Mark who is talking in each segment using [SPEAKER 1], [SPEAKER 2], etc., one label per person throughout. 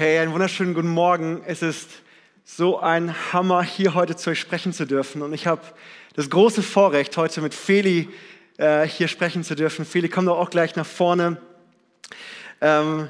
[SPEAKER 1] Hey, einen wunderschönen guten Morgen. Es ist so ein Hammer, hier heute zu euch sprechen zu dürfen. Und ich habe das große Vorrecht, heute mit Feli äh, hier sprechen zu dürfen. Feli, komm doch auch gleich nach vorne. Ähm,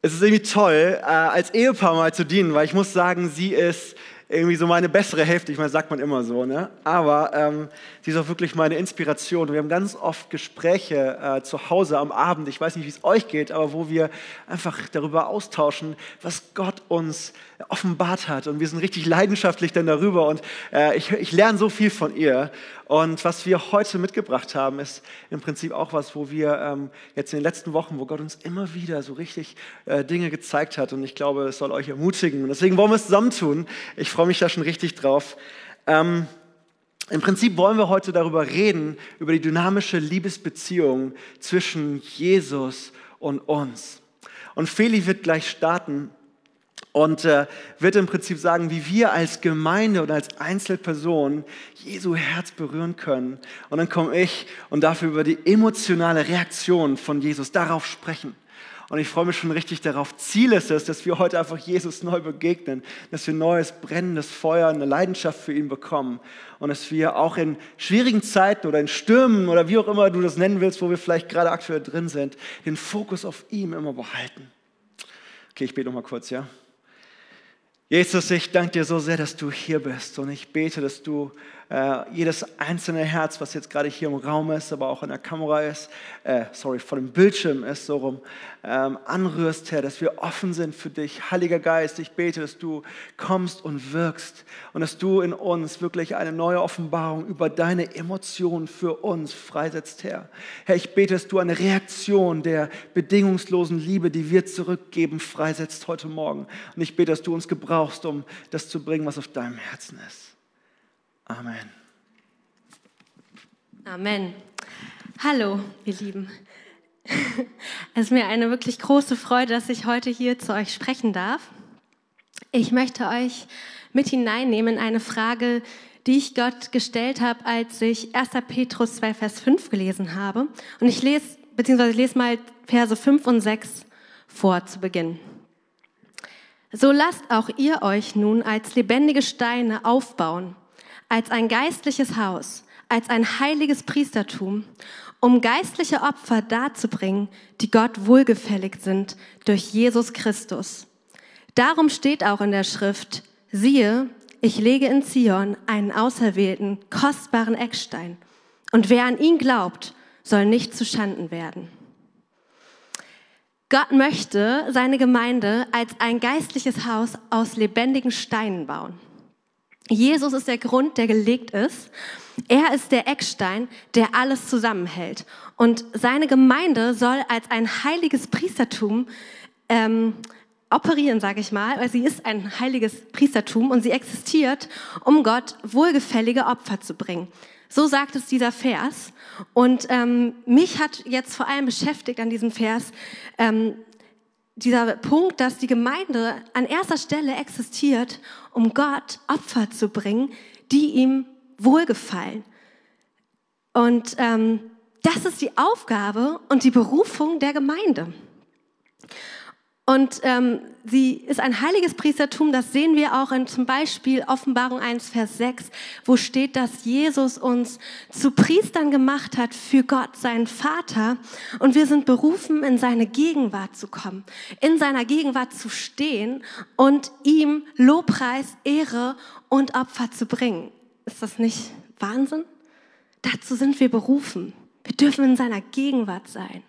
[SPEAKER 1] es ist irgendwie toll, äh, als Ehepaar mal zu dienen, weil ich muss sagen, sie ist irgendwie so meine bessere Hälfte. Ich meine, sagt man immer so, ne? Aber ähm, sie ist auch wirklich meine Inspiration. Wir haben ganz oft Gespräche äh, zu Hause am Abend. Ich weiß nicht, wie es euch geht, aber wo wir einfach darüber austauschen, was Gott uns offenbart hat. Und wir sind richtig leidenschaftlich dann darüber. Und äh, ich, ich lerne so viel von ihr. Und was wir heute mitgebracht haben, ist im Prinzip auch was, wo wir ähm, jetzt in den letzten Wochen, wo Gott uns immer wieder so richtig äh, Dinge gezeigt hat. Und ich glaube, es soll euch ermutigen. Und deswegen wollen wir es zusammentun. Ich freue mich da schon richtig drauf. Ähm, im Prinzip wollen wir heute darüber reden, über die dynamische Liebesbeziehung zwischen Jesus und uns. Und Feli wird gleich starten und äh, wird im Prinzip sagen, wie wir als Gemeinde oder als Einzelperson Jesu Herz berühren können. Und dann komme ich und dafür über die emotionale Reaktion von Jesus darauf sprechen. Und ich freue mich schon richtig darauf. Ziel ist es, dass wir heute einfach Jesus neu begegnen, dass wir neues brennendes Feuer, eine Leidenschaft für ihn bekommen und dass wir auch in schwierigen Zeiten oder in Stürmen oder wie auch immer du das nennen willst, wo wir vielleicht gerade aktuell drin sind, den Fokus auf ihm immer behalten. Okay, ich bete noch mal kurz, ja. Jesus, ich danke dir so sehr, dass du hier bist und ich bete, dass du äh, jedes einzelne Herz, was jetzt gerade hier im Raum ist, aber auch in der Kamera ist, äh, sorry, vor dem Bildschirm ist, so rum, ähm, anrührst, Herr, dass wir offen sind für dich. Heiliger Geist, ich bete, dass du kommst und wirkst und dass du in uns wirklich eine neue Offenbarung über deine Emotionen für uns freisetzt, Herr. Herr, ich bete, dass du eine Reaktion der bedingungslosen Liebe, die wir zurückgeben, freisetzt heute Morgen. Und ich bete, dass du uns gebrauchst, um das zu bringen, was auf deinem Herzen ist. Amen.
[SPEAKER 2] Amen. Hallo, ihr Lieben. Es ist mir eine wirklich große Freude, dass ich heute hier zu euch sprechen darf. Ich möchte euch mit hineinnehmen in eine Frage, die ich Gott gestellt habe, als ich 1. Petrus 2, Vers 5 gelesen habe. Und ich lese, beziehungsweise ich lese mal Verse 5 und 6 vor zu Beginn. So lasst auch ihr euch nun als lebendige Steine aufbauen als ein geistliches Haus, als ein heiliges Priestertum, um geistliche Opfer darzubringen, die Gott wohlgefällig sind durch Jesus Christus. Darum steht auch in der Schrift, siehe, ich lege in Zion einen auserwählten, kostbaren Eckstein, und wer an ihn glaubt, soll nicht zu Schanden werden. Gott möchte seine Gemeinde als ein geistliches Haus aus lebendigen Steinen bauen. Jesus ist der Grund, der gelegt ist. Er ist der Eckstein, der alles zusammenhält. Und seine Gemeinde soll als ein heiliges Priestertum ähm, operieren, sage ich mal, weil sie ist ein heiliges Priestertum und sie existiert, um Gott wohlgefällige Opfer zu bringen. So sagt es dieser Vers. Und ähm, mich hat jetzt vor allem beschäftigt an diesem Vers ähm, dieser Punkt, dass die Gemeinde an erster Stelle existiert, um Gott Opfer zu bringen, die ihm wohlgefallen. Und ähm, das ist die Aufgabe und die Berufung der Gemeinde. Und ähm, sie ist ein heiliges Priestertum, das sehen wir auch in zum Beispiel Offenbarung 1, Vers 6, wo steht, dass Jesus uns zu Priestern gemacht hat für Gott, seinen Vater. Und wir sind berufen, in seine Gegenwart zu kommen, in seiner Gegenwart zu stehen und ihm Lobpreis, Ehre und Opfer zu bringen. Ist das nicht Wahnsinn? Dazu sind wir berufen. Wir dürfen in seiner Gegenwart sein.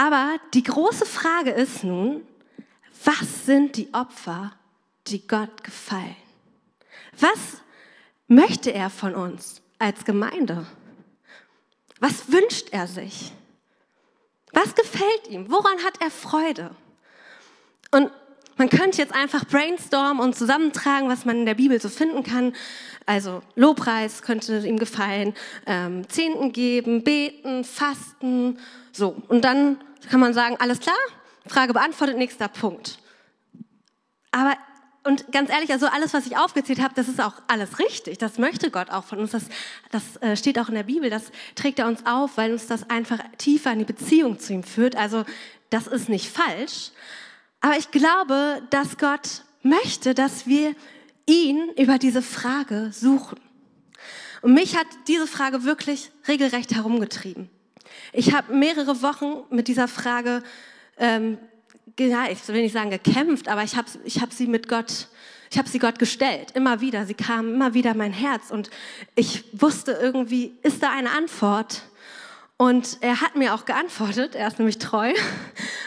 [SPEAKER 2] Aber die große Frage ist nun, was sind die Opfer, die Gott gefallen? Was möchte er von uns als Gemeinde? Was wünscht er sich? Was gefällt ihm? Woran hat er Freude? Und man könnte jetzt einfach brainstormen und zusammentragen, was man in der Bibel so finden kann. Also Lobpreis könnte ihm gefallen, ähm, Zehnten geben, beten, fasten, so. Und dann kann man sagen, alles klar, Frage beantwortet, nächster Punkt. Aber und ganz ehrlich, also alles, was ich aufgezählt habe, das ist auch alles richtig. Das möchte Gott auch von uns. Das, das äh, steht auch in der Bibel. Das trägt er uns auf, weil uns das einfach tiefer in die Beziehung zu ihm führt. Also das ist nicht falsch. Aber ich glaube, dass Gott möchte, dass wir ihn über diese Frage suchen. Und mich hat diese Frage wirklich regelrecht herumgetrieben. Ich habe mehrere Wochen mit dieser Frage, ähm, ja, ich will nicht sagen gekämpft, aber ich habe ich hab sie mit Gott, ich habe sie Gott gestellt, immer wieder. Sie kam immer wieder in mein Herz und ich wusste irgendwie, ist da eine Antwort? Und er hat mir auch geantwortet, er ist nämlich treu.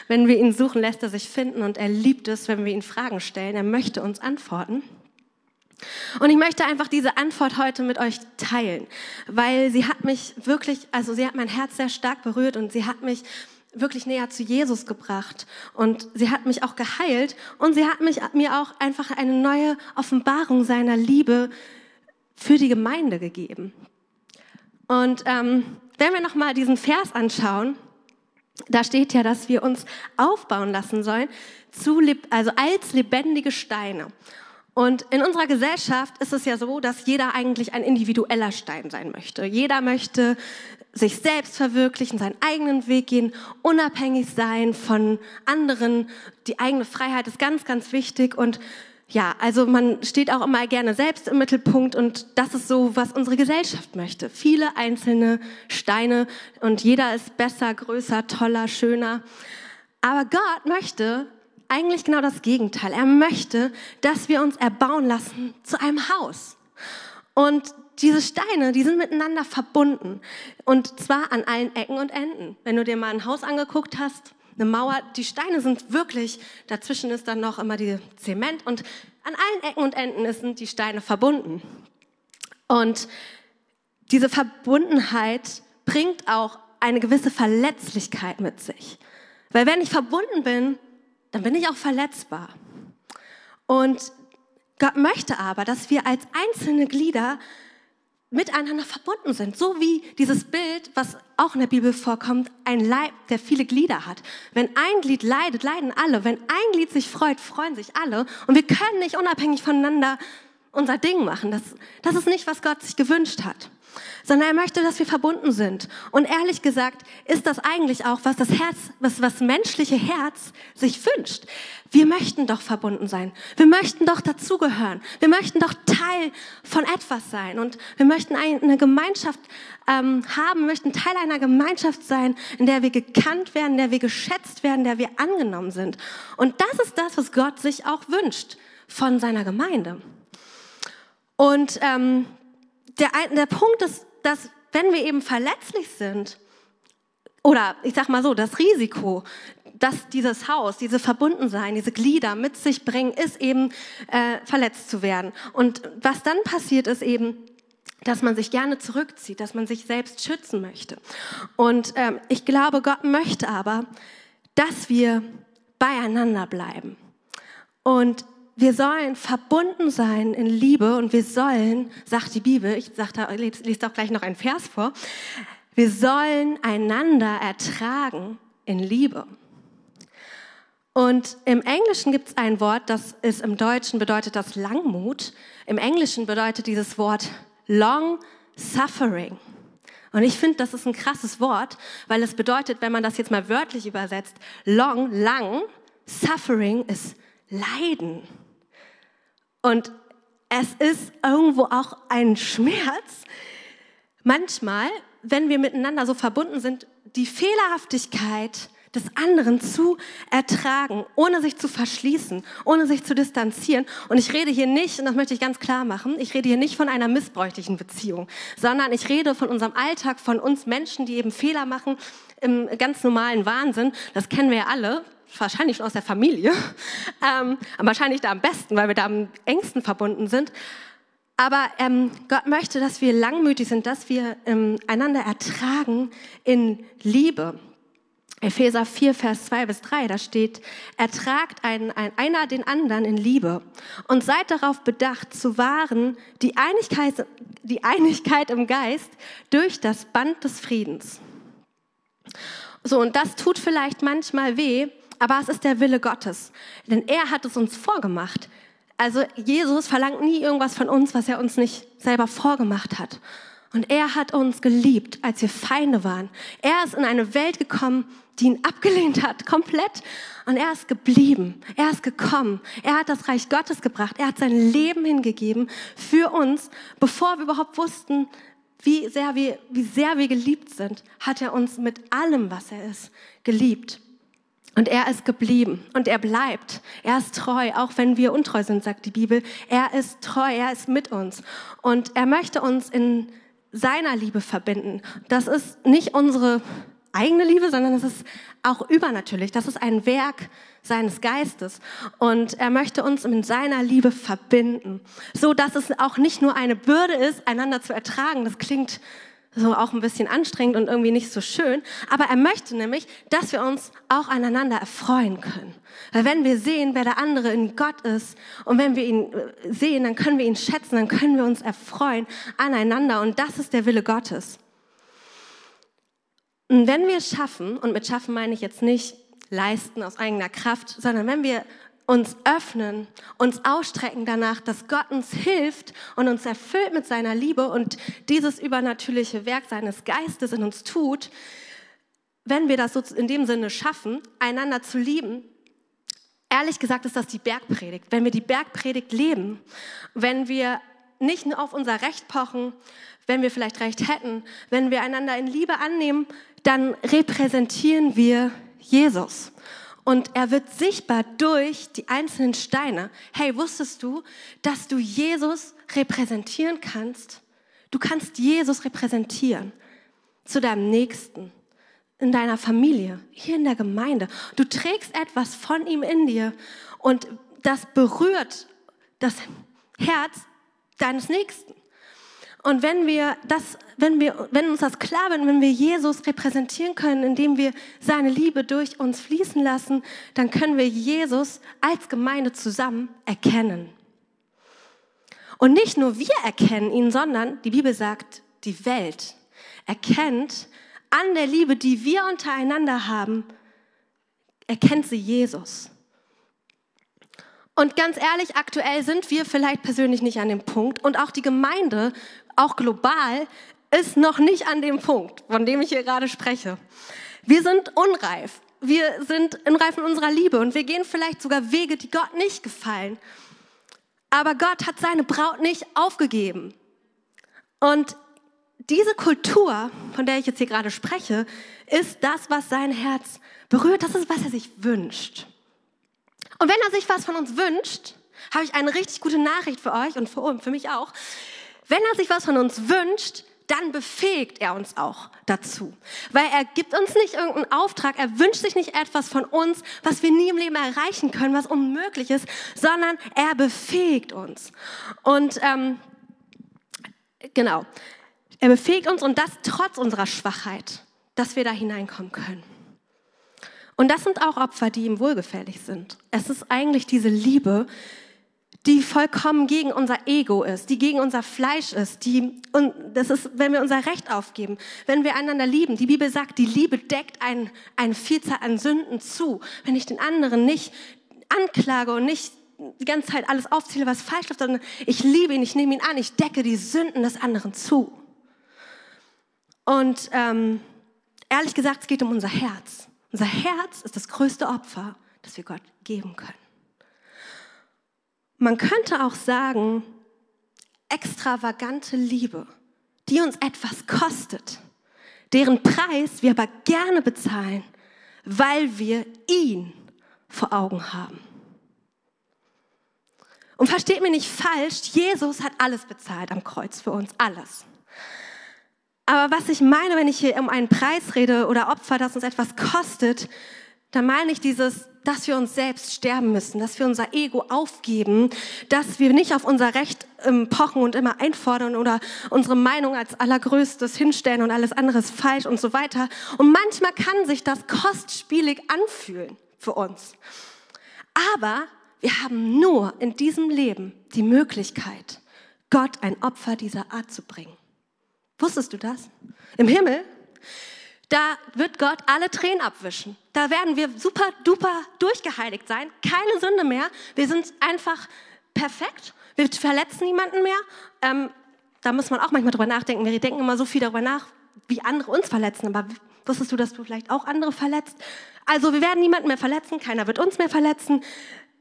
[SPEAKER 2] Wenn wir ihn suchen, lässt er sich finden und er liebt es, wenn wir ihn Fragen stellen. Er möchte uns antworten. Und ich möchte einfach diese Antwort heute mit euch teilen, weil sie hat mich wirklich, also sie hat mein Herz sehr stark berührt und sie hat mich wirklich näher zu Jesus gebracht und sie hat mich auch geheilt und sie hat mich, mir auch einfach eine neue Offenbarung seiner Liebe für die Gemeinde gegeben. Und ähm, wenn wir nochmal diesen Vers anschauen, da steht ja, dass wir uns aufbauen lassen sollen, zu, also als lebendige Steine. Und in unserer Gesellschaft ist es ja so, dass jeder eigentlich ein individueller Stein sein möchte. Jeder möchte sich selbst verwirklichen, seinen eigenen Weg gehen, unabhängig sein von anderen. Die eigene Freiheit ist ganz, ganz wichtig und ja, also man steht auch immer gerne selbst im Mittelpunkt und das ist so, was unsere Gesellschaft möchte. Viele einzelne Steine und jeder ist besser, größer, toller, schöner. Aber Gott möchte eigentlich genau das Gegenteil. Er möchte, dass wir uns erbauen lassen zu einem Haus. Und diese Steine, die sind miteinander verbunden. Und zwar an allen Ecken und Enden. Wenn du dir mal ein Haus angeguckt hast, eine Mauer, die Steine sind wirklich, dazwischen ist dann noch immer die Zement und an allen Ecken und Enden sind die Steine verbunden. Und diese Verbundenheit bringt auch eine gewisse Verletzlichkeit mit sich. Weil wenn ich verbunden bin, dann bin ich auch verletzbar. Und Gott möchte aber, dass wir als einzelne Glieder miteinander verbunden sind. So wie dieses Bild, was auch in der Bibel vorkommt, ein Leib, der viele Glieder hat. Wenn ein Glied leidet, leiden alle. Wenn ein Glied sich freut, freuen sich alle. Und wir können nicht unabhängig voneinander unser Ding machen. Das, das ist nicht, was Gott sich gewünscht hat sondern er möchte, dass wir verbunden sind. Und ehrlich gesagt ist das eigentlich auch, was das Herz, was das menschliche Herz sich wünscht. Wir möchten doch verbunden sein. Wir möchten doch dazugehören. Wir möchten doch Teil von etwas sein. Und wir möchten eine Gemeinschaft ähm, haben, möchten Teil einer Gemeinschaft sein, in der wir gekannt werden, in der wir geschätzt werden, in der wir angenommen sind. Und das ist das, was Gott sich auch wünscht von seiner Gemeinde. Und ähm, der, der Punkt ist, dass wenn wir eben verletzlich sind, oder ich sag mal so, das Risiko, dass dieses Haus, diese Verbundensein, diese Glieder mit sich bringen, ist eben äh, verletzt zu werden. Und was dann passiert, ist eben, dass man sich gerne zurückzieht, dass man sich selbst schützen möchte. Und ähm, ich glaube, Gott möchte aber, dass wir beieinander bleiben. Und wir sollen verbunden sein in Liebe und wir sollen, sagt die Bibel, ich sag da, lese auch gleich noch einen Vers vor, wir sollen einander ertragen in Liebe. Und im Englischen gibt es ein Wort, das ist im Deutschen bedeutet das Langmut. Im Englischen bedeutet dieses Wort long suffering. Und ich finde, das ist ein krasses Wort, weil es bedeutet, wenn man das jetzt mal wörtlich übersetzt, long, lang, suffering ist Leiden. Und es ist irgendwo auch ein Schmerz, manchmal, wenn wir miteinander so verbunden sind, die Fehlerhaftigkeit des anderen zu ertragen, ohne sich zu verschließen, ohne sich zu distanzieren. Und ich rede hier nicht, und das möchte ich ganz klar machen, ich rede hier nicht von einer missbräuchlichen Beziehung, sondern ich rede von unserem Alltag, von uns Menschen, die eben Fehler machen im ganz normalen Wahnsinn. Das kennen wir ja alle wahrscheinlich schon aus der Familie, ähm, wahrscheinlich da am besten, weil wir da am engsten verbunden sind. Aber ähm, Gott möchte, dass wir langmütig sind, dass wir ähm, einander ertragen in Liebe. Epheser 4, Vers 2 bis 3, da steht, ertragt ein, ein, einer den anderen in Liebe und seid darauf bedacht zu wahren die Einigkeit, die Einigkeit im Geist durch das Band des Friedens. So, und das tut vielleicht manchmal weh, aber es ist der Wille Gottes, denn er hat es uns vorgemacht. Also Jesus verlangt nie irgendwas von uns, was er uns nicht selber vorgemacht hat. Und er hat uns geliebt, als wir Feinde waren. Er ist in eine Welt gekommen, die ihn abgelehnt hat, komplett. Und er ist geblieben. Er ist gekommen. Er hat das Reich Gottes gebracht. Er hat sein Leben hingegeben für uns, bevor wir überhaupt wussten, wie sehr wir, wie sehr wir geliebt sind, hat er uns mit allem, was er ist, geliebt. Und er ist geblieben und er bleibt. Er ist treu, auch wenn wir untreu sind, sagt die Bibel. Er ist treu, er ist mit uns. Und er möchte uns in seiner Liebe verbinden. Das ist nicht unsere eigene Liebe, sondern es ist auch übernatürlich. Das ist ein Werk seines Geistes. Und er möchte uns in seiner Liebe verbinden, so dass es auch nicht nur eine Bürde ist, einander zu ertragen. Das klingt so auch ein bisschen anstrengend und irgendwie nicht so schön. Aber er möchte nämlich, dass wir uns auch aneinander erfreuen können. Weil wenn wir sehen, wer der andere in Gott ist und wenn wir ihn äh, sehen, dann können wir ihn schätzen, dann können wir uns erfreuen aneinander. Und das ist der Wille Gottes. Und wenn wir es schaffen, und mit schaffen meine ich jetzt nicht leisten aus eigener Kraft, sondern wenn wir uns öffnen, uns ausstrecken danach, dass Gott uns hilft und uns erfüllt mit seiner Liebe und dieses übernatürliche Werk seines Geistes in uns tut, wenn wir das so in dem Sinne schaffen, einander zu lieben, ehrlich gesagt ist das die Bergpredigt. Wenn wir die Bergpredigt leben, wenn wir nicht nur auf unser Recht pochen, wenn wir vielleicht Recht hätten, wenn wir einander in Liebe annehmen, dann repräsentieren wir Jesus. Und er wird sichtbar durch die einzelnen Steine. Hey, wusstest du, dass du Jesus repräsentieren kannst? Du kannst Jesus repräsentieren zu deinem Nächsten, in deiner Familie, hier in der Gemeinde. Du trägst etwas von ihm in dir und das berührt das Herz deines Nächsten. Und wenn wir das, wenn wir, wenn uns das klar wird, wenn wir Jesus repräsentieren können, indem wir seine Liebe durch uns fließen lassen, dann können wir Jesus als Gemeinde zusammen erkennen. Und nicht nur wir erkennen ihn, sondern die Bibel sagt, die Welt erkennt an der Liebe, die wir untereinander haben, erkennt sie Jesus. Und ganz ehrlich, aktuell sind wir vielleicht persönlich nicht an dem Punkt und auch die Gemeinde auch global, ist noch nicht an dem Punkt, von dem ich hier gerade spreche. Wir sind unreif. Wir sind unreif in unserer Liebe und wir gehen vielleicht sogar Wege, die Gott nicht gefallen. Aber Gott hat seine Braut nicht aufgegeben. Und diese Kultur, von der ich jetzt hier gerade spreche, ist das, was sein Herz berührt. Das ist, was er sich wünscht. Und wenn er sich was von uns wünscht, habe ich eine richtig gute Nachricht für euch und für, mich auch. Wenn er sich was von uns wünscht, dann befähigt er uns auch dazu. Weil er gibt uns nicht irgendeinen Auftrag, er wünscht sich nicht etwas von uns, was wir nie im Leben erreichen können, was unmöglich ist, sondern er befähigt uns. Und ähm, genau, er befähigt uns und das trotz unserer Schwachheit, dass wir da hineinkommen können. Und das sind auch Opfer, die ihm wohlgefällig sind. Es ist eigentlich diese Liebe, die vollkommen gegen unser Ego ist, die gegen unser Fleisch ist, die, und das ist, wenn wir unser Recht aufgeben, wenn wir einander lieben. Die Bibel sagt, die Liebe deckt ein, eine Vielzahl an Sünden zu. Wenn ich den anderen nicht anklage und nicht die ganze Zeit alles aufzähle, was falsch läuft, sondern ich liebe ihn, ich nehme ihn an, ich decke die Sünden des anderen zu. Und ähm, ehrlich gesagt, es geht um unser Herz. Unser Herz ist das größte Opfer, das wir Gott geben können. Man könnte auch sagen, extravagante Liebe, die uns etwas kostet, deren Preis wir aber gerne bezahlen, weil wir ihn vor Augen haben. Und versteht mir nicht falsch, Jesus hat alles bezahlt am Kreuz für uns, alles. Aber was ich meine, wenn ich hier um einen Preis rede oder Opfer, das uns etwas kostet, dann meine ich dieses dass wir uns selbst sterben müssen, dass wir unser Ego aufgeben, dass wir nicht auf unser Recht ähm, pochen und immer einfordern oder unsere Meinung als allergrößtes hinstellen und alles andere ist falsch und so weiter. Und manchmal kann sich das kostspielig anfühlen für uns. Aber wir haben nur in diesem Leben die Möglichkeit, Gott ein Opfer dieser Art zu bringen. Wusstest du das? Im Himmel da wird Gott alle Tränen abwischen. Da werden wir super duper durchgeheiligt sein. Keine Sünde mehr. Wir sind einfach perfekt. Wir verletzen niemanden mehr. Ähm, da muss man auch manchmal drüber nachdenken. Wir denken immer so viel darüber nach, wie andere uns verletzen. Aber wusstest du, dass du vielleicht auch andere verletzt? Also wir werden niemanden mehr verletzen, keiner wird uns mehr verletzen.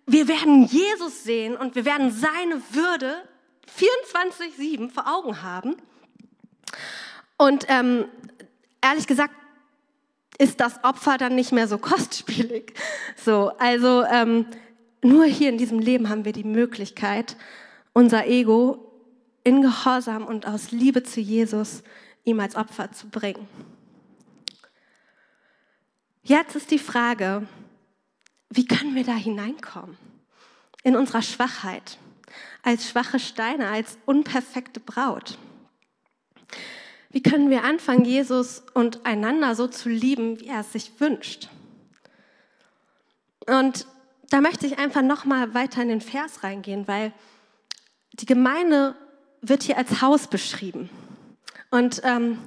[SPEAKER 2] Wir werden Jesus sehen und wir werden seine Würde 24-7 vor Augen haben. Und ähm, ehrlich gesagt ist das Opfer dann nicht mehr so kostspielig. So, also ähm, nur hier in diesem Leben haben wir die Möglichkeit, unser Ego in Gehorsam und aus Liebe zu Jesus ihm als Opfer zu bringen. Jetzt ist die Frage, wie können wir da hineinkommen? In unserer Schwachheit, als schwache Steine, als unperfekte Braut. Wie können wir anfangen, Jesus und einander so zu lieben, wie er es sich wünscht? Und da möchte ich einfach noch mal weiter in den Vers reingehen, weil die Gemeinde wird hier als Haus beschrieben. Und ähm,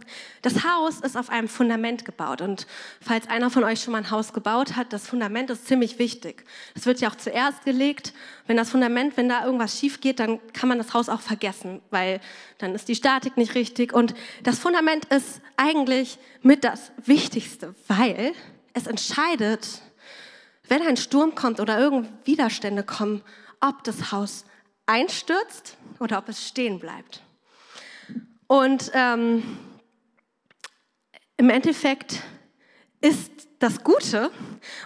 [SPEAKER 2] das Haus ist auf einem Fundament gebaut. Und falls einer von euch schon mal ein Haus gebaut hat, das Fundament ist ziemlich wichtig. Es wird ja auch zuerst gelegt. Wenn das Fundament, wenn da irgendwas schief geht, dann kann man das Haus auch vergessen, weil dann ist die Statik nicht richtig. Und das Fundament ist eigentlich mit das Wichtigste, weil es entscheidet, wenn ein Sturm kommt oder irgend Widerstände kommen, ob das Haus einstürzt oder ob es stehen bleibt. Und ähm, im Endeffekt ist das Gute,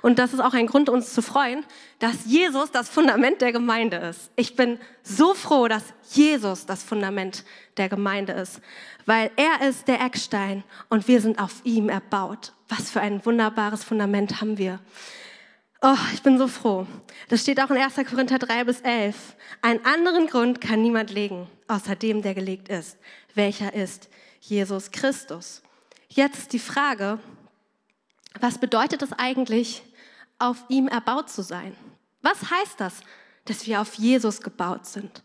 [SPEAKER 2] und das ist auch ein Grund, uns zu freuen, dass Jesus das Fundament der Gemeinde ist. Ich bin so froh, dass Jesus das Fundament der Gemeinde ist, weil er ist der Eckstein und wir sind auf ihm erbaut. Was für ein wunderbares Fundament haben wir. Oh, ich bin so froh. Das steht auch in 1. Korinther 3 bis 11. Einen anderen Grund kann niemand legen, außer dem, der gelegt ist. Welcher ist Jesus Christus? Jetzt die Frage, was bedeutet es eigentlich, auf ihm erbaut zu sein? Was heißt das, dass wir auf Jesus gebaut sind?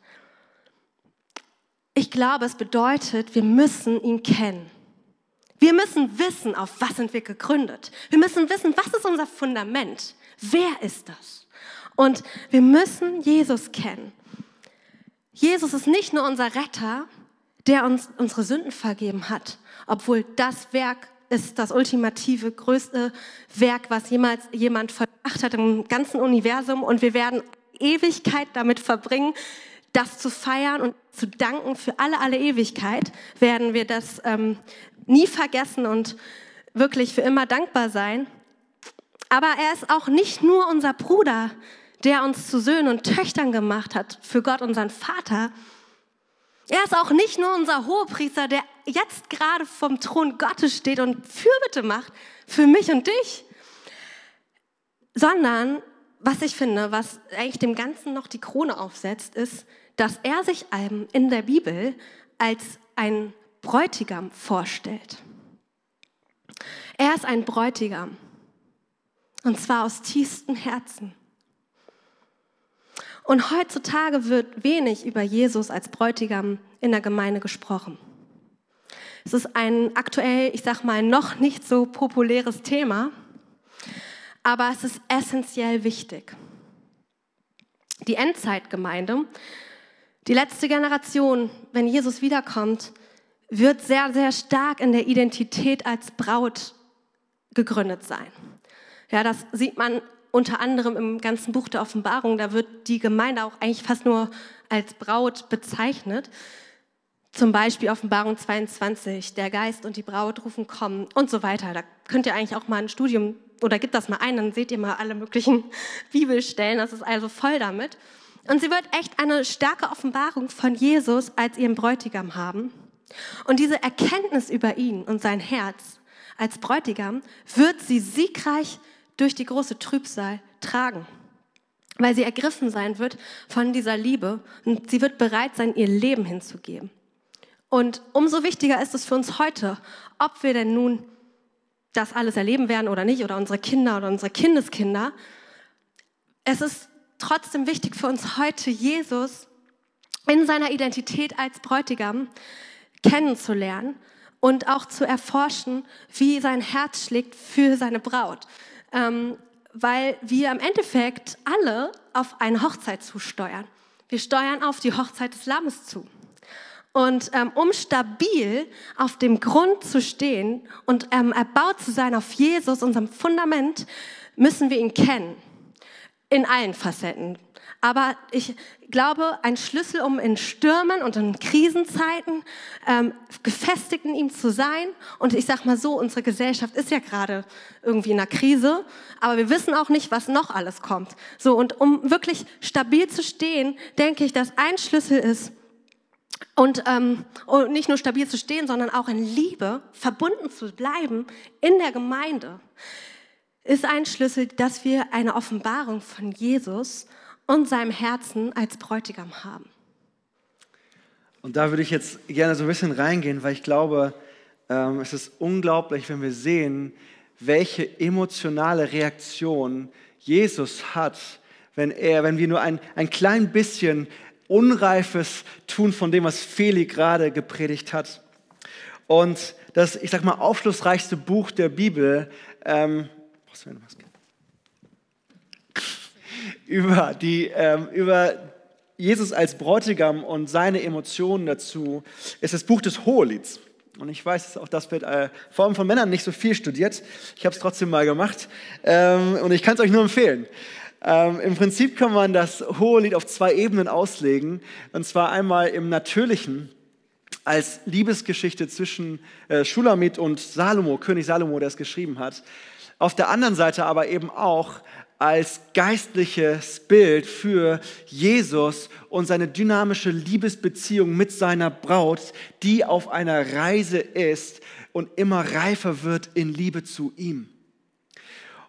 [SPEAKER 2] Ich glaube, es bedeutet, wir müssen ihn kennen. Wir müssen wissen, auf was sind wir gegründet. Wir müssen wissen, was ist unser Fundament. Wer ist das? Und wir müssen Jesus kennen. Jesus ist nicht nur unser Retter, der uns unsere Sünden vergeben hat, obwohl das Werk ist das ultimative, größte Werk, was jemals jemand vollbracht hat im ganzen Universum. Und wir werden Ewigkeit damit verbringen, das zu feiern und zu danken für alle, alle Ewigkeit, werden wir das ähm, nie vergessen und wirklich für immer dankbar sein. Aber er ist auch nicht nur unser Bruder, der uns zu Söhnen und Töchtern gemacht hat, für Gott, unseren Vater. Er ist auch nicht nur unser Hohepriester, der jetzt gerade vom Thron Gottes steht und Fürbitte macht für mich und dich, sondern was ich finde, was eigentlich dem Ganzen noch die Krone aufsetzt, ist, dass er sich einem in der Bibel als ein Bräutigam vorstellt. Er ist ein Bräutigam. Und zwar aus tiefstem Herzen. Und heutzutage wird wenig über Jesus als Bräutigam in der Gemeinde gesprochen. Es ist ein aktuell, ich sag mal, noch nicht so populäres Thema, aber es ist essentiell wichtig. Die Endzeitgemeinde, die letzte Generation, wenn Jesus wiederkommt, wird sehr, sehr stark in der Identität als Braut gegründet sein. Ja, das sieht man unter anderem im ganzen Buch der Offenbarung. Da wird die Gemeinde auch eigentlich fast nur als Braut bezeichnet. Zum Beispiel Offenbarung 22, der Geist und die Braut rufen kommen und so weiter. Da könnt ihr eigentlich auch mal ein Studium oder gibt das mal ein, dann seht ihr mal alle möglichen Bibelstellen. Das ist also voll damit. Und sie wird echt eine starke Offenbarung von Jesus als ihrem Bräutigam haben. Und diese Erkenntnis über ihn und sein Herz als Bräutigam wird sie siegreich durch die große Trübsal tragen, weil sie ergriffen sein wird von dieser Liebe und sie wird bereit sein, ihr Leben hinzugeben. Und umso wichtiger ist es für uns heute, ob wir denn nun das alles erleben werden oder nicht, oder unsere Kinder oder unsere Kindeskinder. Es ist trotzdem wichtig für uns heute, Jesus in seiner Identität als Bräutigam kennenzulernen und auch zu erforschen, wie sein Herz schlägt für seine Braut. Ähm, weil wir im Endeffekt alle auf eine Hochzeit zusteuern. Wir steuern auf die Hochzeit des Lammes zu. Und ähm, um stabil auf dem Grund zu stehen und ähm, erbaut zu sein auf Jesus, unserem Fundament, müssen wir ihn kennen. In allen Facetten. Aber ich glaube, ein Schlüssel, um in Stürmen und in Krisenzeiten ähm, gefestigt in ihm zu sein. Und ich sag mal so, unsere Gesellschaft ist ja gerade irgendwie in einer Krise, aber wir wissen auch nicht, was noch alles kommt. So und um wirklich stabil zu stehen, denke ich, dass ein Schlüssel ist, und, ähm, und nicht nur stabil zu stehen, sondern auch in Liebe verbunden zu bleiben in der Gemeinde, ist ein Schlüssel, dass wir eine Offenbarung von Jesus und seinem Herzen als Bräutigam haben.
[SPEAKER 1] Und da würde ich jetzt gerne so ein bisschen reingehen, weil ich glaube, ähm, es ist unglaublich, wenn wir sehen, welche emotionale Reaktion Jesus hat, wenn er, wenn wir nur ein, ein klein bisschen Unreifes tun von dem, was Feli gerade gepredigt hat. Und das, ich sag mal, aufschlussreichste Buch der Bibel, ähm, über, die, ähm, über Jesus als Bräutigam und seine Emotionen dazu, ist das Buch des Hohelieds. Und ich weiß, auch das wird äh, vor allem von Männern nicht so viel studiert. Ich habe es trotzdem mal gemacht ähm, und ich kann es euch nur empfehlen. Ähm, Im Prinzip kann man das Hohelied auf zwei Ebenen auslegen. Und zwar einmal im Natürlichen als Liebesgeschichte zwischen äh, Schulamit und Salomo, König Salomo, der es geschrieben hat. Auf der anderen Seite aber eben auch als geistliches Bild für Jesus und seine dynamische Liebesbeziehung mit seiner Braut, die auf einer Reise ist und immer reifer wird in Liebe zu ihm.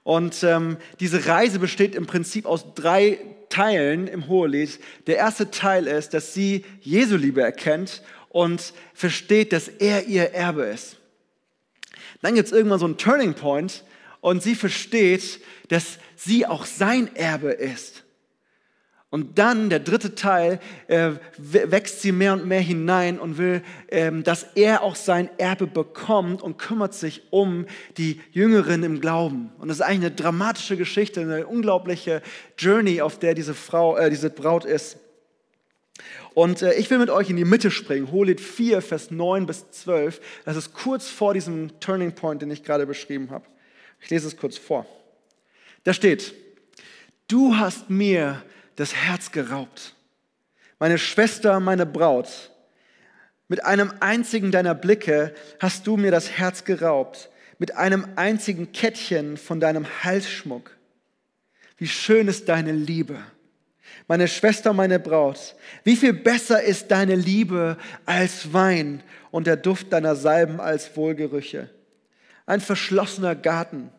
[SPEAKER 1] Und ähm, diese Reise besteht im Prinzip aus drei Teilen im Hohelied. Der erste Teil ist, dass sie Jesu Liebe erkennt und versteht, dass er ihr Erbe ist. Dann gibt es irgendwann so einen Turning Point und sie versteht, dass sie auch sein Erbe ist. Und dann, der dritte Teil, äh, wächst sie mehr und mehr hinein und will, ähm, dass er auch sein Erbe bekommt und kümmert sich um die Jüngeren im Glauben. Und das ist eigentlich eine dramatische Geschichte, eine unglaubliche Journey, auf der diese Frau, äh, diese Braut ist. Und äh, ich will mit euch in die Mitte springen. Holit 4, Vers 9 bis 12. Das ist kurz vor diesem Turning Point, den ich gerade beschrieben habe. Ich lese es kurz vor. Da steht, du hast mir das Herz geraubt. Meine Schwester, meine Braut, mit einem einzigen deiner Blicke hast du mir das Herz geraubt, mit einem einzigen Kettchen von deinem Halsschmuck. Wie schön ist deine Liebe. Meine Schwester, meine Braut, wie viel besser ist deine Liebe als Wein und der Duft deiner Salben als Wohlgerüche. Ein verschlossener Garten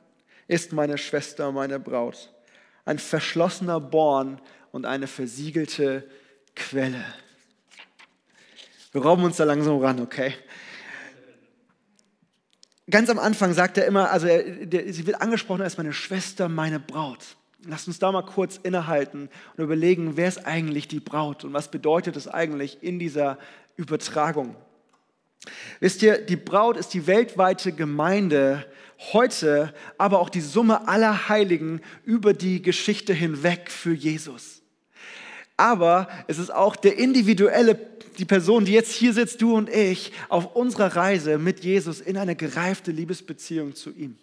[SPEAKER 1] ist meine Schwester, meine Braut. Ein verschlossener Born und eine versiegelte Quelle. Wir rauben uns da langsam ran, okay? Ganz am Anfang sagt er immer, also er, der, sie wird angesprochen als meine Schwester, meine Braut. Lasst uns da mal kurz innehalten und überlegen, wer ist eigentlich die Braut und was bedeutet es eigentlich in dieser Übertragung. Wisst ihr, die Braut ist die weltweite Gemeinde heute, aber auch die Summe aller Heiligen über die Geschichte hinweg für Jesus aber es ist auch der individuelle, die Person, die jetzt hier sitzt, du und ich, auf unserer Reise mit Jesus in eine gereifte Liebesbeziehung zu ihm.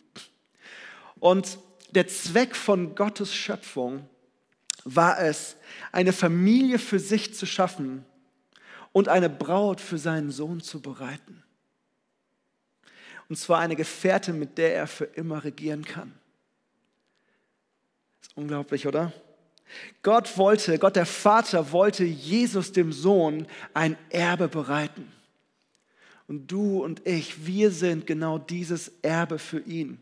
[SPEAKER 1] Und der Zweck von Gottes Schöpfung war es, eine Familie für sich zu schaffen und eine Braut für seinen Sohn zu bereiten. Und zwar eine Gefährtin, mit der er für immer regieren kann. ist unglaublich, oder? Gott wollte, Gott der Vater wollte Jesus dem Sohn ein Erbe bereiten. Und du und ich, wir sind genau dieses Erbe für ihn.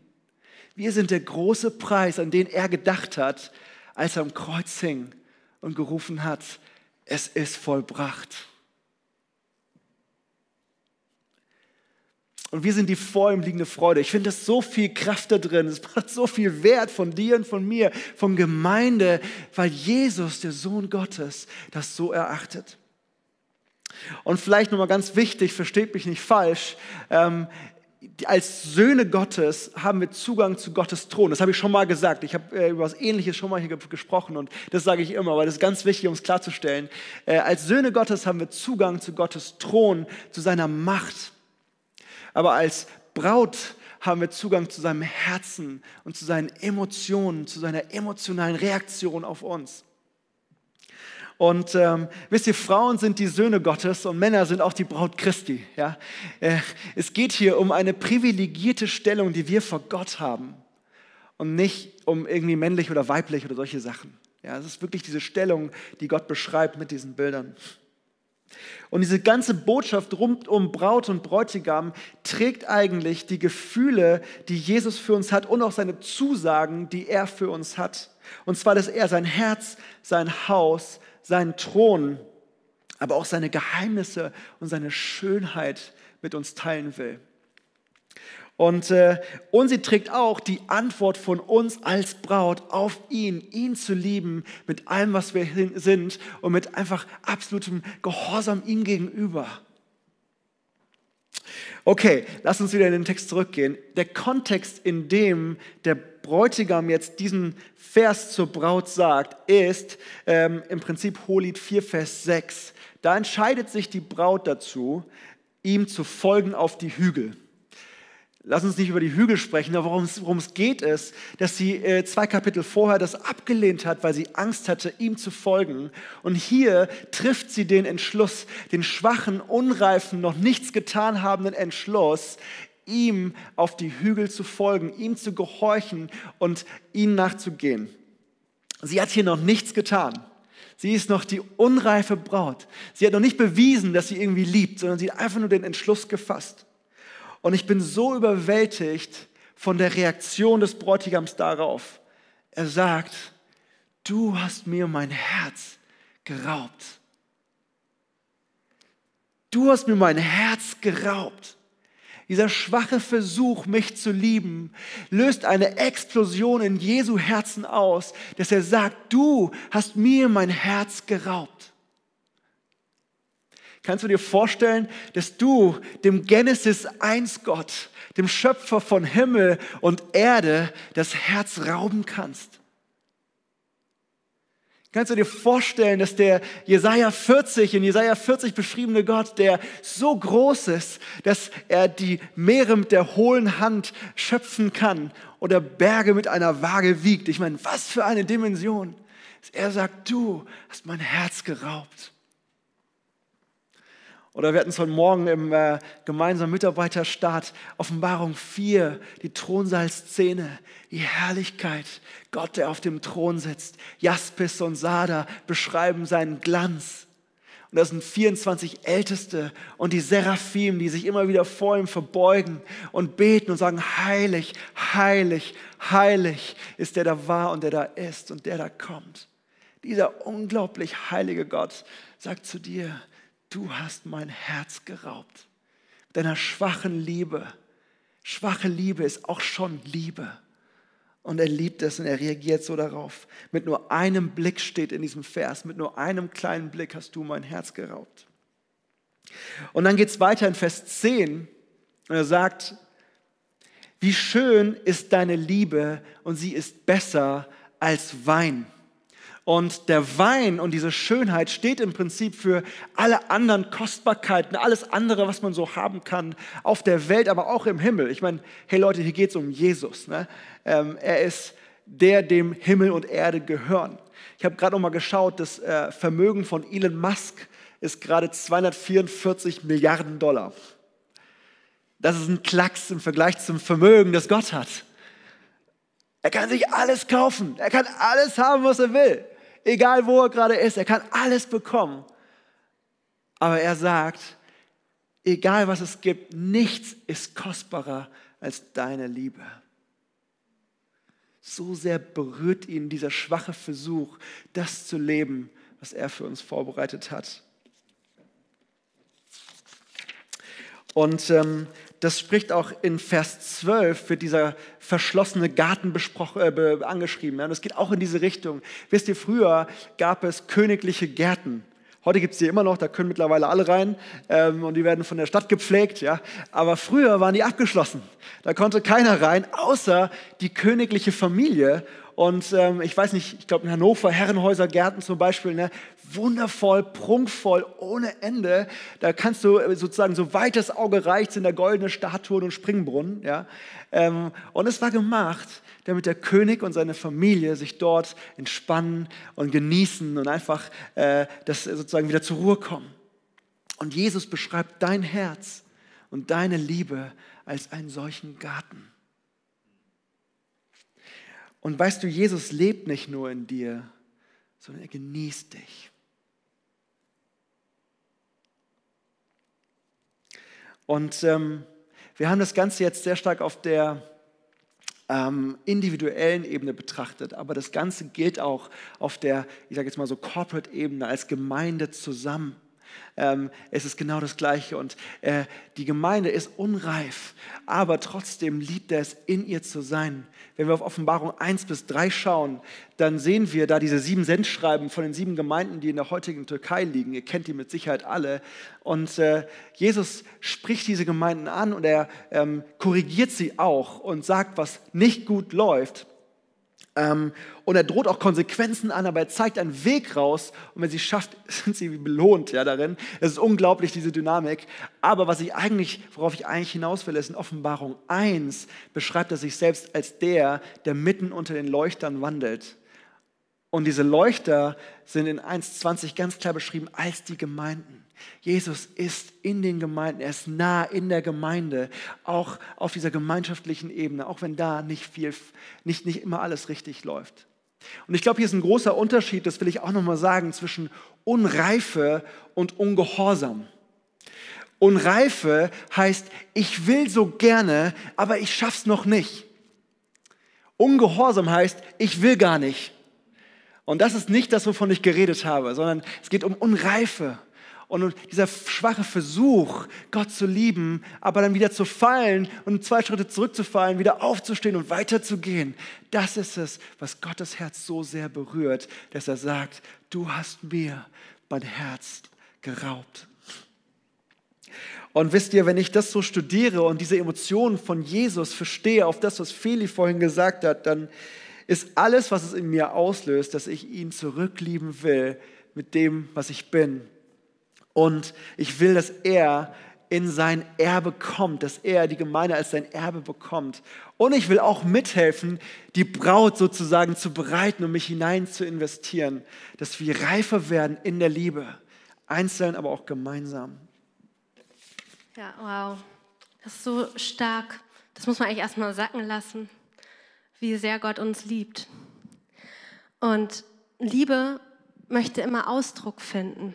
[SPEAKER 1] Wir sind der große Preis, an den er gedacht hat, als er am Kreuz hing und gerufen hat, es ist vollbracht. Und wir sind die vor ihm liegende Freude. Ich finde das so viel Kraft da drin. Es macht so viel Wert von dir und von mir, von Gemeinde, weil Jesus, der Sohn Gottes, das so erachtet. Und vielleicht nochmal ganz wichtig, versteht mich nicht falsch. Ähm, als Söhne Gottes haben wir Zugang zu Gottes Thron. Das habe ich schon mal gesagt. Ich habe äh, über was Ähnliches schon mal hier gesprochen und das sage ich immer, weil das ist ganz wichtig, um es klarzustellen. Äh, als Söhne Gottes haben wir Zugang zu Gottes Thron, zu seiner Macht. Aber als Braut haben wir Zugang zu seinem Herzen und zu seinen Emotionen, zu seiner emotionalen Reaktion auf uns. Und ähm, wisst ihr, Frauen sind die Söhne Gottes und Männer sind auch die Braut Christi. Ja? Äh, es geht hier um eine privilegierte Stellung, die wir vor Gott haben und nicht um irgendwie männlich oder weiblich oder solche Sachen. Ja, es ist wirklich diese Stellung, die Gott beschreibt mit diesen Bildern. Und diese ganze Botschaft rund um Braut und Bräutigam trägt eigentlich die Gefühle, die Jesus für uns hat und auch seine Zusagen, die er für uns hat. Und zwar, dass er sein Herz, sein Haus, seinen Thron, aber auch seine Geheimnisse und seine Schönheit mit uns teilen will. Und, äh, und sie trägt auch die Antwort von uns als Braut auf ihn, ihn zu lieben mit allem, was wir sind und mit einfach absolutem Gehorsam ihm gegenüber. Okay, lass uns wieder in den Text zurückgehen. Der Kontext, in dem der Bräutigam jetzt diesen Vers zur Braut sagt, ist ähm, im Prinzip Holit 4, Vers 6. Da entscheidet sich die Braut dazu, ihm zu folgen auf die Hügel. Lass uns nicht über die Hügel sprechen, aber worum es geht, ist, dass sie äh, zwei Kapitel vorher das abgelehnt hat, weil sie Angst hatte, ihm zu folgen. Und hier trifft sie den Entschluss, den schwachen, unreifen, noch nichts getan habenden Entschluss, ihm auf die Hügel zu folgen, ihm zu gehorchen und ihm nachzugehen. Sie hat hier noch nichts getan. Sie ist noch die unreife Braut. Sie hat noch nicht bewiesen, dass sie irgendwie liebt, sondern sie hat einfach nur den Entschluss gefasst. Und ich bin so überwältigt von der Reaktion des Bräutigams darauf. Er sagt, du hast mir mein Herz geraubt. Du hast mir mein Herz geraubt. Dieser schwache Versuch, mich zu lieben, löst eine Explosion in Jesu Herzen aus, dass er sagt, du hast mir mein Herz geraubt. Kannst du dir vorstellen, dass du dem Genesis 1 Gott, dem Schöpfer von Himmel und Erde, das Herz rauben kannst? Kannst du dir vorstellen, dass der Jesaja 40, in Jesaja 40 beschriebene Gott, der so groß ist, dass er die Meere mit der hohlen Hand schöpfen kann oder Berge mit einer Waage wiegt? Ich meine, was für eine Dimension. Er sagt, du hast mein Herz geraubt. Oder wir hatten es heute Morgen im äh, gemeinsamen Mitarbeiterstart, Offenbarung 4, die Thronsaal-Szene, die Herrlichkeit, Gott, der auf dem Thron sitzt. Jaspis und Sada beschreiben seinen Glanz. Und das sind 24 Älteste und die Seraphim, die sich immer wieder vor ihm verbeugen und beten und sagen, heilig, heilig, heilig ist der da war und der da ist und der da kommt. Dieser unglaublich heilige Gott sagt zu dir, du hast mein Herz geraubt. Deiner schwachen Liebe. Schwache Liebe ist auch schon Liebe. Und er liebt es und er reagiert so darauf. Mit nur einem Blick steht in diesem Vers, mit nur einem kleinen Blick hast du mein Herz geraubt. Und dann geht es weiter in Vers 10 und er sagt, wie schön ist deine Liebe und sie ist besser als Wein. Und der Wein und diese Schönheit steht im Prinzip für alle anderen Kostbarkeiten, alles andere, was man so haben kann auf der Welt, aber auch im Himmel. Ich meine, hey Leute, hier geht es um Jesus. Ne? Ähm, er ist der, dem Himmel und Erde gehören. Ich habe gerade noch mal geschaut, das äh, Vermögen von Elon Musk ist gerade 244 Milliarden Dollar. Das ist ein Klacks im Vergleich zum Vermögen, das Gott hat. Er kann sich alles kaufen. Er kann alles haben, was er will egal wo er gerade ist, er kann alles bekommen. Aber er sagt, egal was es gibt, nichts ist kostbarer als deine Liebe. So sehr berührt ihn dieser schwache Versuch, das zu leben, was er für uns vorbereitet hat. Und ähm, das spricht auch in Vers 12, wird dieser verschlossene Garten äh, angeschrieben. Ja? Und es geht auch in diese Richtung. Wisst ihr, früher gab es königliche Gärten. Heute gibt es die immer noch, da können mittlerweile alle rein ähm, und die werden von der Stadt gepflegt. Ja? Aber früher waren die abgeschlossen. Da konnte keiner rein, außer die königliche Familie. Und ähm, ich weiß nicht, ich glaube in Hannover, Herrenhäuser, Gärten zum Beispiel, ne? wundervoll, prunkvoll, ohne Ende. Da kannst du äh, sozusagen, so weit das Auge reicht, sind da goldene Statuen und Springbrunnen. Ja? Ähm, und es war gemacht, damit der König und seine Familie sich dort entspannen und genießen und einfach äh, das sozusagen wieder zur Ruhe kommen. Und Jesus beschreibt dein Herz und deine Liebe als einen solchen Garten. Und weißt du, Jesus lebt nicht nur in dir, sondern er genießt dich. Und ähm, wir haben das Ganze jetzt sehr stark auf der ähm, individuellen Ebene betrachtet, aber das Ganze gilt auch auf der, ich sage jetzt mal so, Corporate-Ebene als Gemeinde zusammen. Ähm, es ist genau das Gleiche und äh, die Gemeinde ist unreif, aber trotzdem liebt er es, in ihr zu sein. Wenn wir auf Offenbarung 1 bis 3 schauen, dann sehen wir da diese sieben Sendschreiben von den sieben Gemeinden, die in der heutigen Türkei liegen. Ihr kennt die mit Sicherheit alle. Und äh, Jesus spricht diese Gemeinden an und er ähm, korrigiert sie auch und sagt, was nicht gut läuft. Ähm, und er droht auch Konsequenzen an, aber er zeigt einen Weg raus. Und wenn sie es schafft, sind sie belohnt ja, darin. Es ist unglaublich, diese Dynamik. Aber was ich eigentlich, worauf ich eigentlich hinaus will, ist in Offenbarung 1 beschreibt er sich selbst als der, der mitten unter den Leuchtern wandelt. Und diese Leuchter sind in 1.20 ganz klar beschrieben als die Gemeinden. Jesus ist in den Gemeinden, er ist nah in der Gemeinde, auch auf dieser gemeinschaftlichen Ebene, auch wenn da nicht viel, nicht, nicht immer alles richtig läuft. Und ich glaube, hier ist ein großer Unterschied, das will ich auch nochmal sagen, zwischen Unreife und Ungehorsam. Unreife heißt, ich will so gerne, aber ich schaff's noch nicht. Ungehorsam heißt, ich will gar nicht. Und das ist nicht das, wovon ich geredet habe, sondern es geht um Unreife. Und dieser schwache Versuch, Gott zu lieben, aber dann wieder zu fallen und zwei Schritte zurückzufallen, wieder aufzustehen und weiterzugehen, das ist es, was Gottes Herz so sehr berührt, dass er sagt, du hast mir mein Herz geraubt. Und wisst ihr, wenn ich das so studiere und diese Emotionen von Jesus verstehe, auf das, was Feli vorhin gesagt hat, dann ist alles, was es in mir auslöst, dass ich ihn zurücklieben will mit dem, was ich bin und ich will, dass er in sein Erbe kommt, dass er die Gemeinde als sein Erbe bekommt. Und ich will auch mithelfen, die Braut sozusagen zu bereiten und mich hinein zu investieren, dass wir reifer werden in der Liebe, einzeln, aber auch gemeinsam.
[SPEAKER 2] Ja, wow. Das ist so stark. Das muss man eigentlich erstmal sacken lassen, wie sehr Gott uns liebt. Und Liebe möchte immer Ausdruck finden.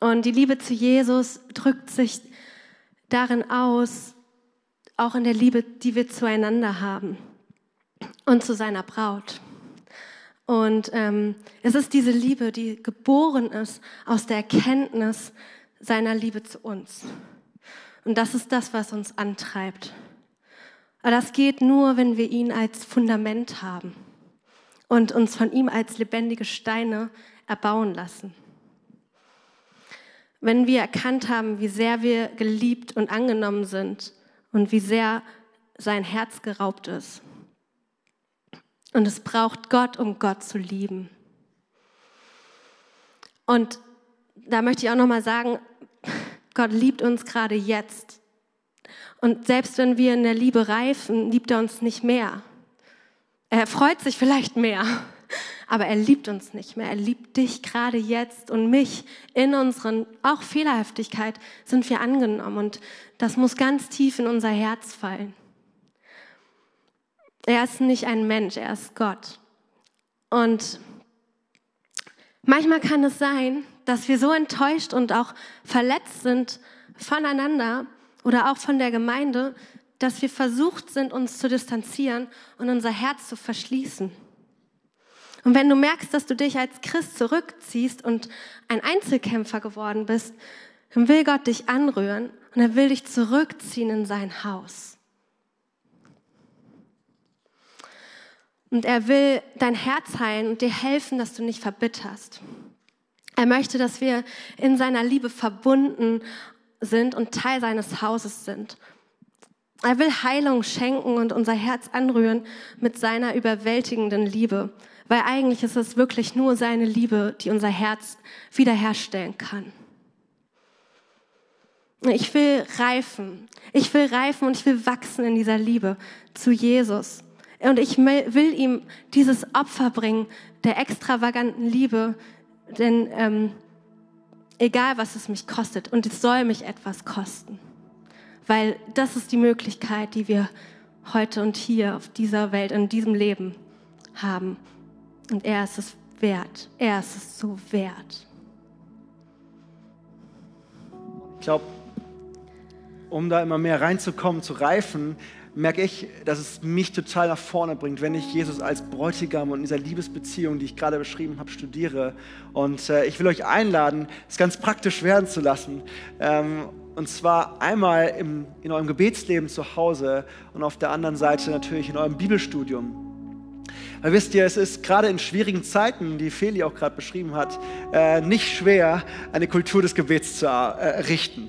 [SPEAKER 2] Und die Liebe zu Jesus drückt sich darin aus, auch in der Liebe, die wir zueinander haben und zu seiner Braut. Und ähm, es ist diese Liebe, die geboren ist aus der Erkenntnis seiner Liebe zu uns. Und das ist das, was uns antreibt. Aber das geht nur, wenn wir ihn als Fundament haben und uns von ihm als lebendige Steine erbauen lassen. Wenn wir erkannt haben, wie sehr wir geliebt und angenommen sind und wie sehr sein Herz geraubt ist. Und es braucht Gott, um Gott zu lieben. Und da möchte ich auch noch mal sagen, Gott liebt uns gerade jetzt. Und selbst wenn wir in der Liebe reifen, liebt er uns nicht mehr. Er freut sich vielleicht mehr, aber er liebt uns nicht mehr. Er liebt dich gerade jetzt und mich in unseren, auch Fehlerhaftigkeit sind wir angenommen und das muss ganz tief in unser Herz fallen. Er ist nicht ein Mensch, er ist Gott. Und manchmal kann es sein, dass wir so enttäuscht und auch verletzt sind voneinander oder auch von der Gemeinde, dass wir versucht sind, uns zu distanzieren und unser Herz zu verschließen. Und wenn du merkst, dass du dich als Christ zurückziehst und ein Einzelkämpfer geworden bist, dann will Gott dich anrühren und er will dich zurückziehen in sein Haus. Und er will dein Herz heilen und dir helfen, dass du nicht verbitterst. Er möchte, dass wir in seiner Liebe verbunden sind und Teil seines Hauses sind. Er will Heilung schenken und unser Herz anrühren mit seiner überwältigenden Liebe, weil eigentlich ist es wirklich nur seine Liebe, die unser Herz wiederherstellen kann. Ich will reifen. Ich will reifen und ich will wachsen in dieser Liebe zu Jesus. Und ich will ihm dieses Opfer bringen der extravaganten Liebe, denn ähm, egal was es mich kostet, und es soll mich etwas kosten, weil das ist die Möglichkeit, die wir heute und hier auf dieser Welt, in diesem Leben haben. Und er ist es wert. Er ist es so wert.
[SPEAKER 1] Ich glaube, um da immer mehr reinzukommen, zu reifen, merke ich, dass es mich total nach vorne bringt, wenn ich Jesus als Bräutigam und in dieser Liebesbeziehung, die ich gerade beschrieben habe, studiere. Und äh, ich will euch einladen, es ganz praktisch werden zu lassen. Ähm, und zwar einmal im, in eurem Gebetsleben zu Hause und auf der anderen Seite natürlich in eurem Bibelstudium. Weil wisst ihr, es ist gerade in schwierigen Zeiten, die Feli auch gerade beschrieben hat, äh, nicht schwer, eine Kultur des Gebets zu äh, errichten.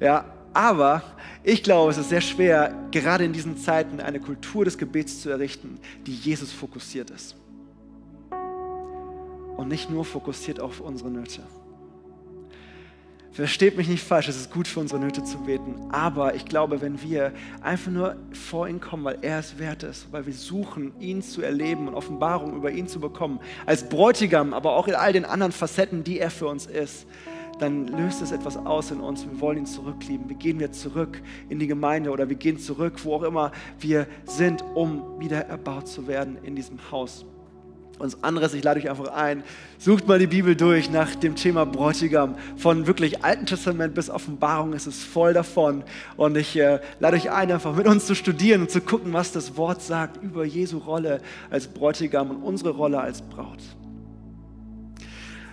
[SPEAKER 1] Ja, aber ich glaube, es ist sehr schwer, gerade in diesen Zeiten eine Kultur des Gebets zu errichten, die Jesus fokussiert ist. Und nicht nur fokussiert auf unsere Nöte. Versteht mich nicht falsch, es ist gut für unsere Nöte zu beten, aber ich glaube, wenn wir einfach nur vor ihn kommen, weil er es wert ist, weil wir suchen, ihn zu erleben und Offenbarung über ihn zu bekommen, als Bräutigam, aber auch in all den anderen Facetten, die er für uns ist, dann löst es etwas aus in uns. Wir wollen ihn zurücklieben. Wir gehen wir zurück in die Gemeinde oder wir gehen zurück, wo auch immer wir sind, um wieder erbaut zu werden in diesem Haus. Und das andere ist, ich lade euch einfach ein, sucht mal die Bibel durch nach dem Thema Bräutigam. Von wirklich Alten Testament bis Offenbarung ist es voll davon. Und ich äh, lade euch ein, einfach mit uns zu studieren und zu gucken, was das Wort sagt über Jesu Rolle als Bräutigam und unsere Rolle als Braut.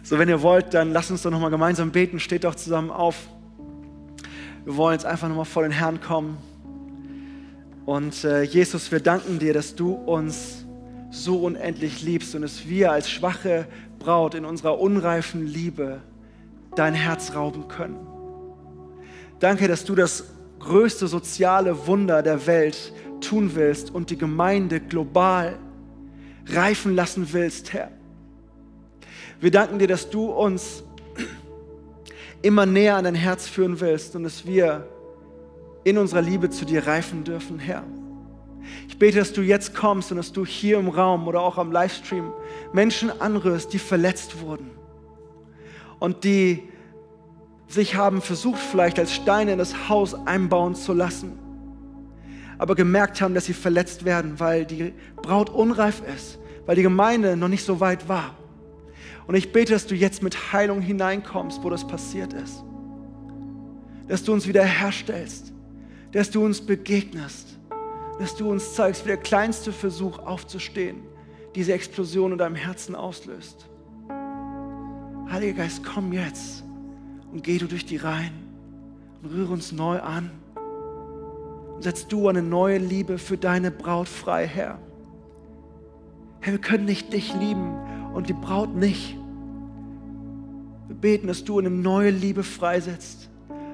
[SPEAKER 1] So, wenn ihr wollt, dann lasst uns doch nochmal gemeinsam beten. Steht doch zusammen auf. Wir wollen jetzt einfach nochmal vor den Herrn kommen. Und äh, Jesus, wir danken dir, dass du uns so unendlich liebst und dass wir als schwache Braut in unserer unreifen Liebe dein Herz rauben können. Danke, dass du das größte soziale Wunder der Welt tun willst und die Gemeinde global reifen lassen willst, Herr. Wir danken dir, dass du uns immer näher an dein Herz führen willst und dass wir in unserer Liebe zu dir reifen dürfen, Herr. Ich bete, dass du jetzt kommst und dass du hier im Raum oder auch am Livestream Menschen anrührst, die verletzt wurden und die sich haben versucht, vielleicht als Steine in das Haus einbauen zu lassen, aber gemerkt haben, dass sie verletzt werden, weil die Braut unreif ist, weil die Gemeinde noch nicht so weit war. Und ich bete, dass du jetzt mit Heilung hineinkommst, wo das passiert ist. Dass du uns wiederherstellst, dass du uns begegnest, dass du uns zeigst, wie der kleinste Versuch aufzustehen diese Explosion in deinem Herzen auslöst. Heiliger Geist, komm jetzt und geh du durch die Reihen und rühre uns neu an. Und setz du eine neue Liebe für deine Braut frei, Herr. Herr, wir können nicht dich lieben, und die Braut nicht. Wir beten, dass du eine neue Liebe freisetzt.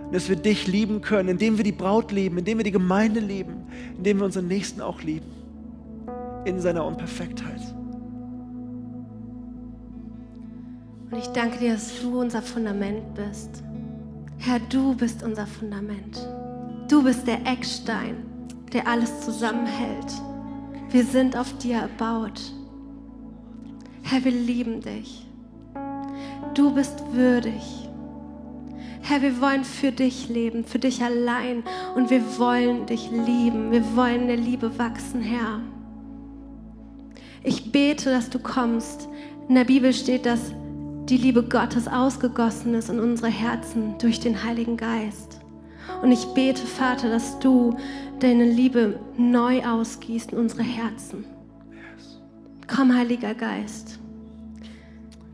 [SPEAKER 1] Und dass wir dich lieben können, indem wir die Braut lieben, indem wir die Gemeinde lieben, indem wir unseren Nächsten auch lieben. In seiner Unperfektheit.
[SPEAKER 2] Und ich danke dir, dass du unser Fundament bist. Herr, du bist unser Fundament. Du bist der Eckstein, der alles zusammenhält. Wir sind auf dir erbaut. Herr, wir lieben dich. Du bist würdig. Herr, wir wollen für dich leben, für dich allein und wir wollen dich lieben. Wir wollen in der Liebe wachsen, Herr. Ich bete, dass du kommst. In der Bibel steht, dass die Liebe Gottes ausgegossen ist in unsere Herzen durch den Heiligen Geist. Und ich bete, Vater, dass du deine Liebe neu ausgießt in unsere Herzen. Komm, Heiliger Geist.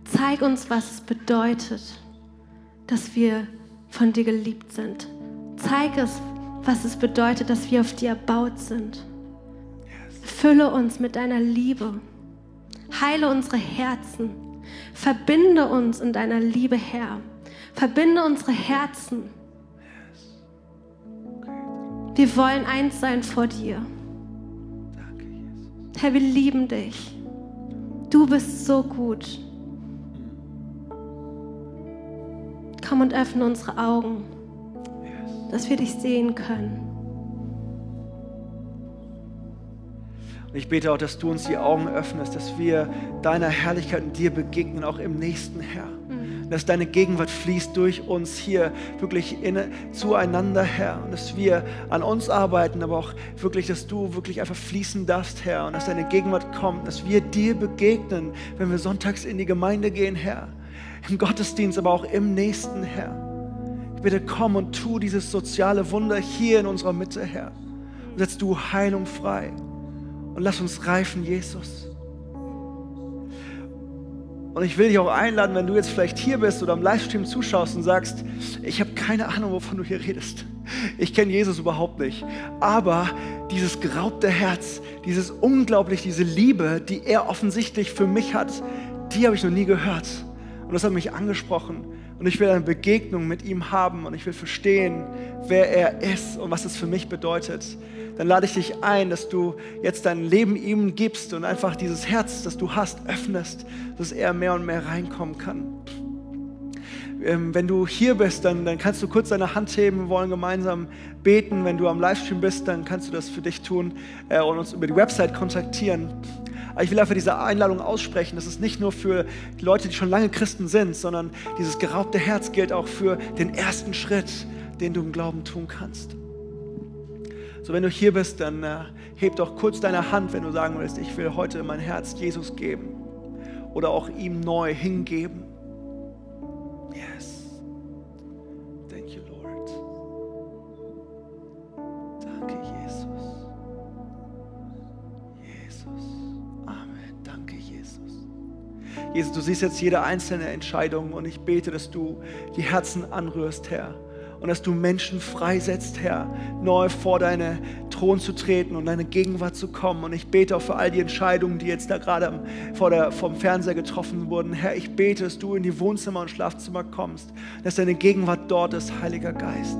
[SPEAKER 2] Zeig uns, was es bedeutet, dass wir von dir geliebt sind. Zeig es, was es bedeutet, dass wir auf dir erbaut sind. Fülle uns mit deiner Liebe. Heile unsere Herzen. Verbinde uns in deiner Liebe, Herr. Verbinde unsere Herzen. Wir wollen eins sein vor dir. Herr, wir lieben dich. Du bist so gut. Komm und öffne unsere Augen,
[SPEAKER 1] Yes.
[SPEAKER 2] dass wir dich sehen können.
[SPEAKER 1] Und ich bete auch, dass du uns die Augen öffnest, dass wir deiner Herrlichkeit und dir begegnen, auch im nächsten Herr. Dass deine Gegenwart fließt durch uns hier wirklich in, zueinander, Herr. Und dass wir an uns arbeiten, aber auch wirklich, dass du wirklich einfach fließen darfst, Herr. Und dass deine Gegenwart kommt, dass wir dir begegnen, wenn wir sonntags in die Gemeinde gehen, Herr. Im Gottesdienst, aber auch im nächsten, Herr. Ich bitte, komm und tu dieses soziale Wunder hier in unserer Mitte, Herr. Und setz du Heilung frei. Und lass uns reifen, Jesus. Und ich will dich auch einladen, wenn du jetzt vielleicht hier bist oder am Livestream zuschaust und sagst, ich habe keine Ahnung, wovon du hier redest. Ich kenne Jesus überhaupt nicht. Aber dieses geraubte Herz, dieses unglaublich, diese Liebe, die er offensichtlich für mich hat, die habe ich noch nie gehört. Und das hat mich angesprochen. Und ich will eine Begegnung mit ihm haben und ich will verstehen, wer er ist und was es für mich bedeutet. Dann lade ich dich ein, dass du jetzt dein Leben ihm gibst und einfach dieses Herz, das du hast, öffnest, dass er mehr und mehr reinkommen kann. Ähm, wenn du hier bist, dann, dann kannst du kurz deine Hand heben. Wir wollen gemeinsam beten. Wenn du am Livestream bist, dann kannst du das für dich tun äh, und uns über die Website kontaktieren. Aber ich will einfach diese Einladung aussprechen. Das ist nicht nur für die Leute, die schon lange Christen sind, sondern dieses geraubte Herz gilt auch für den ersten Schritt, den du im Glauben tun kannst. So, wenn du hier bist, dann äh, heb doch kurz deine Hand, wenn du sagen willst, ich will heute mein Herz Jesus geben oder auch ihm neu hingeben. Yes. Thank you, Lord. Danke, Jesus. Jesus. Jesus. Du siehst jetzt jede einzelne Entscheidung und ich bete, dass du die Herzen anrührst, Herr. Und dass du Menschen freisetzt, Herr, neu vor deinen Thron zu treten und deine Gegenwart zu kommen. Und ich bete auch für all die Entscheidungen, die jetzt da gerade vor der, vom Fernseher getroffen wurden. Herr, ich bete, dass du in die Wohnzimmer und Schlafzimmer kommst, dass deine Gegenwart dort ist, Heiliger Geist.